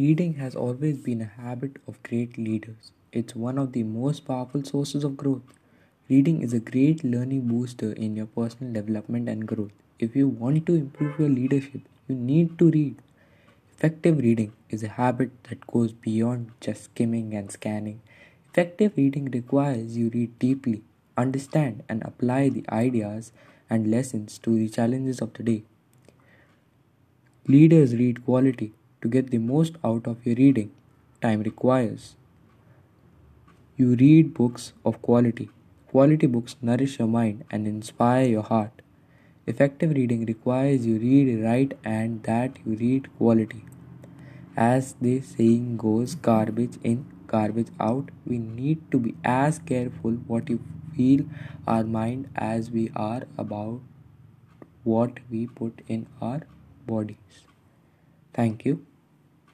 Reading has always been a habit of great leaders. It's one of the most powerful sources of growth. Reading is a great learning booster in your personal development and growth. If you want to improve your leadership, you need to read. Effective reading is a habit that goes beyond just skimming and scanning. Effective reading requires you read deeply, understand and apply the ideas and lessons to the challenges of the day. Leaders read quality to get the most out of your reading. Time requires. You read books of quality. Quality books nourish your mind and inspire your heart. Effective reading requires you read right and that you read quality. As the saying goes, garbage in, garbage out. We need to be as careful what you feel our mind as we are about what we put in our bodies. Thank you.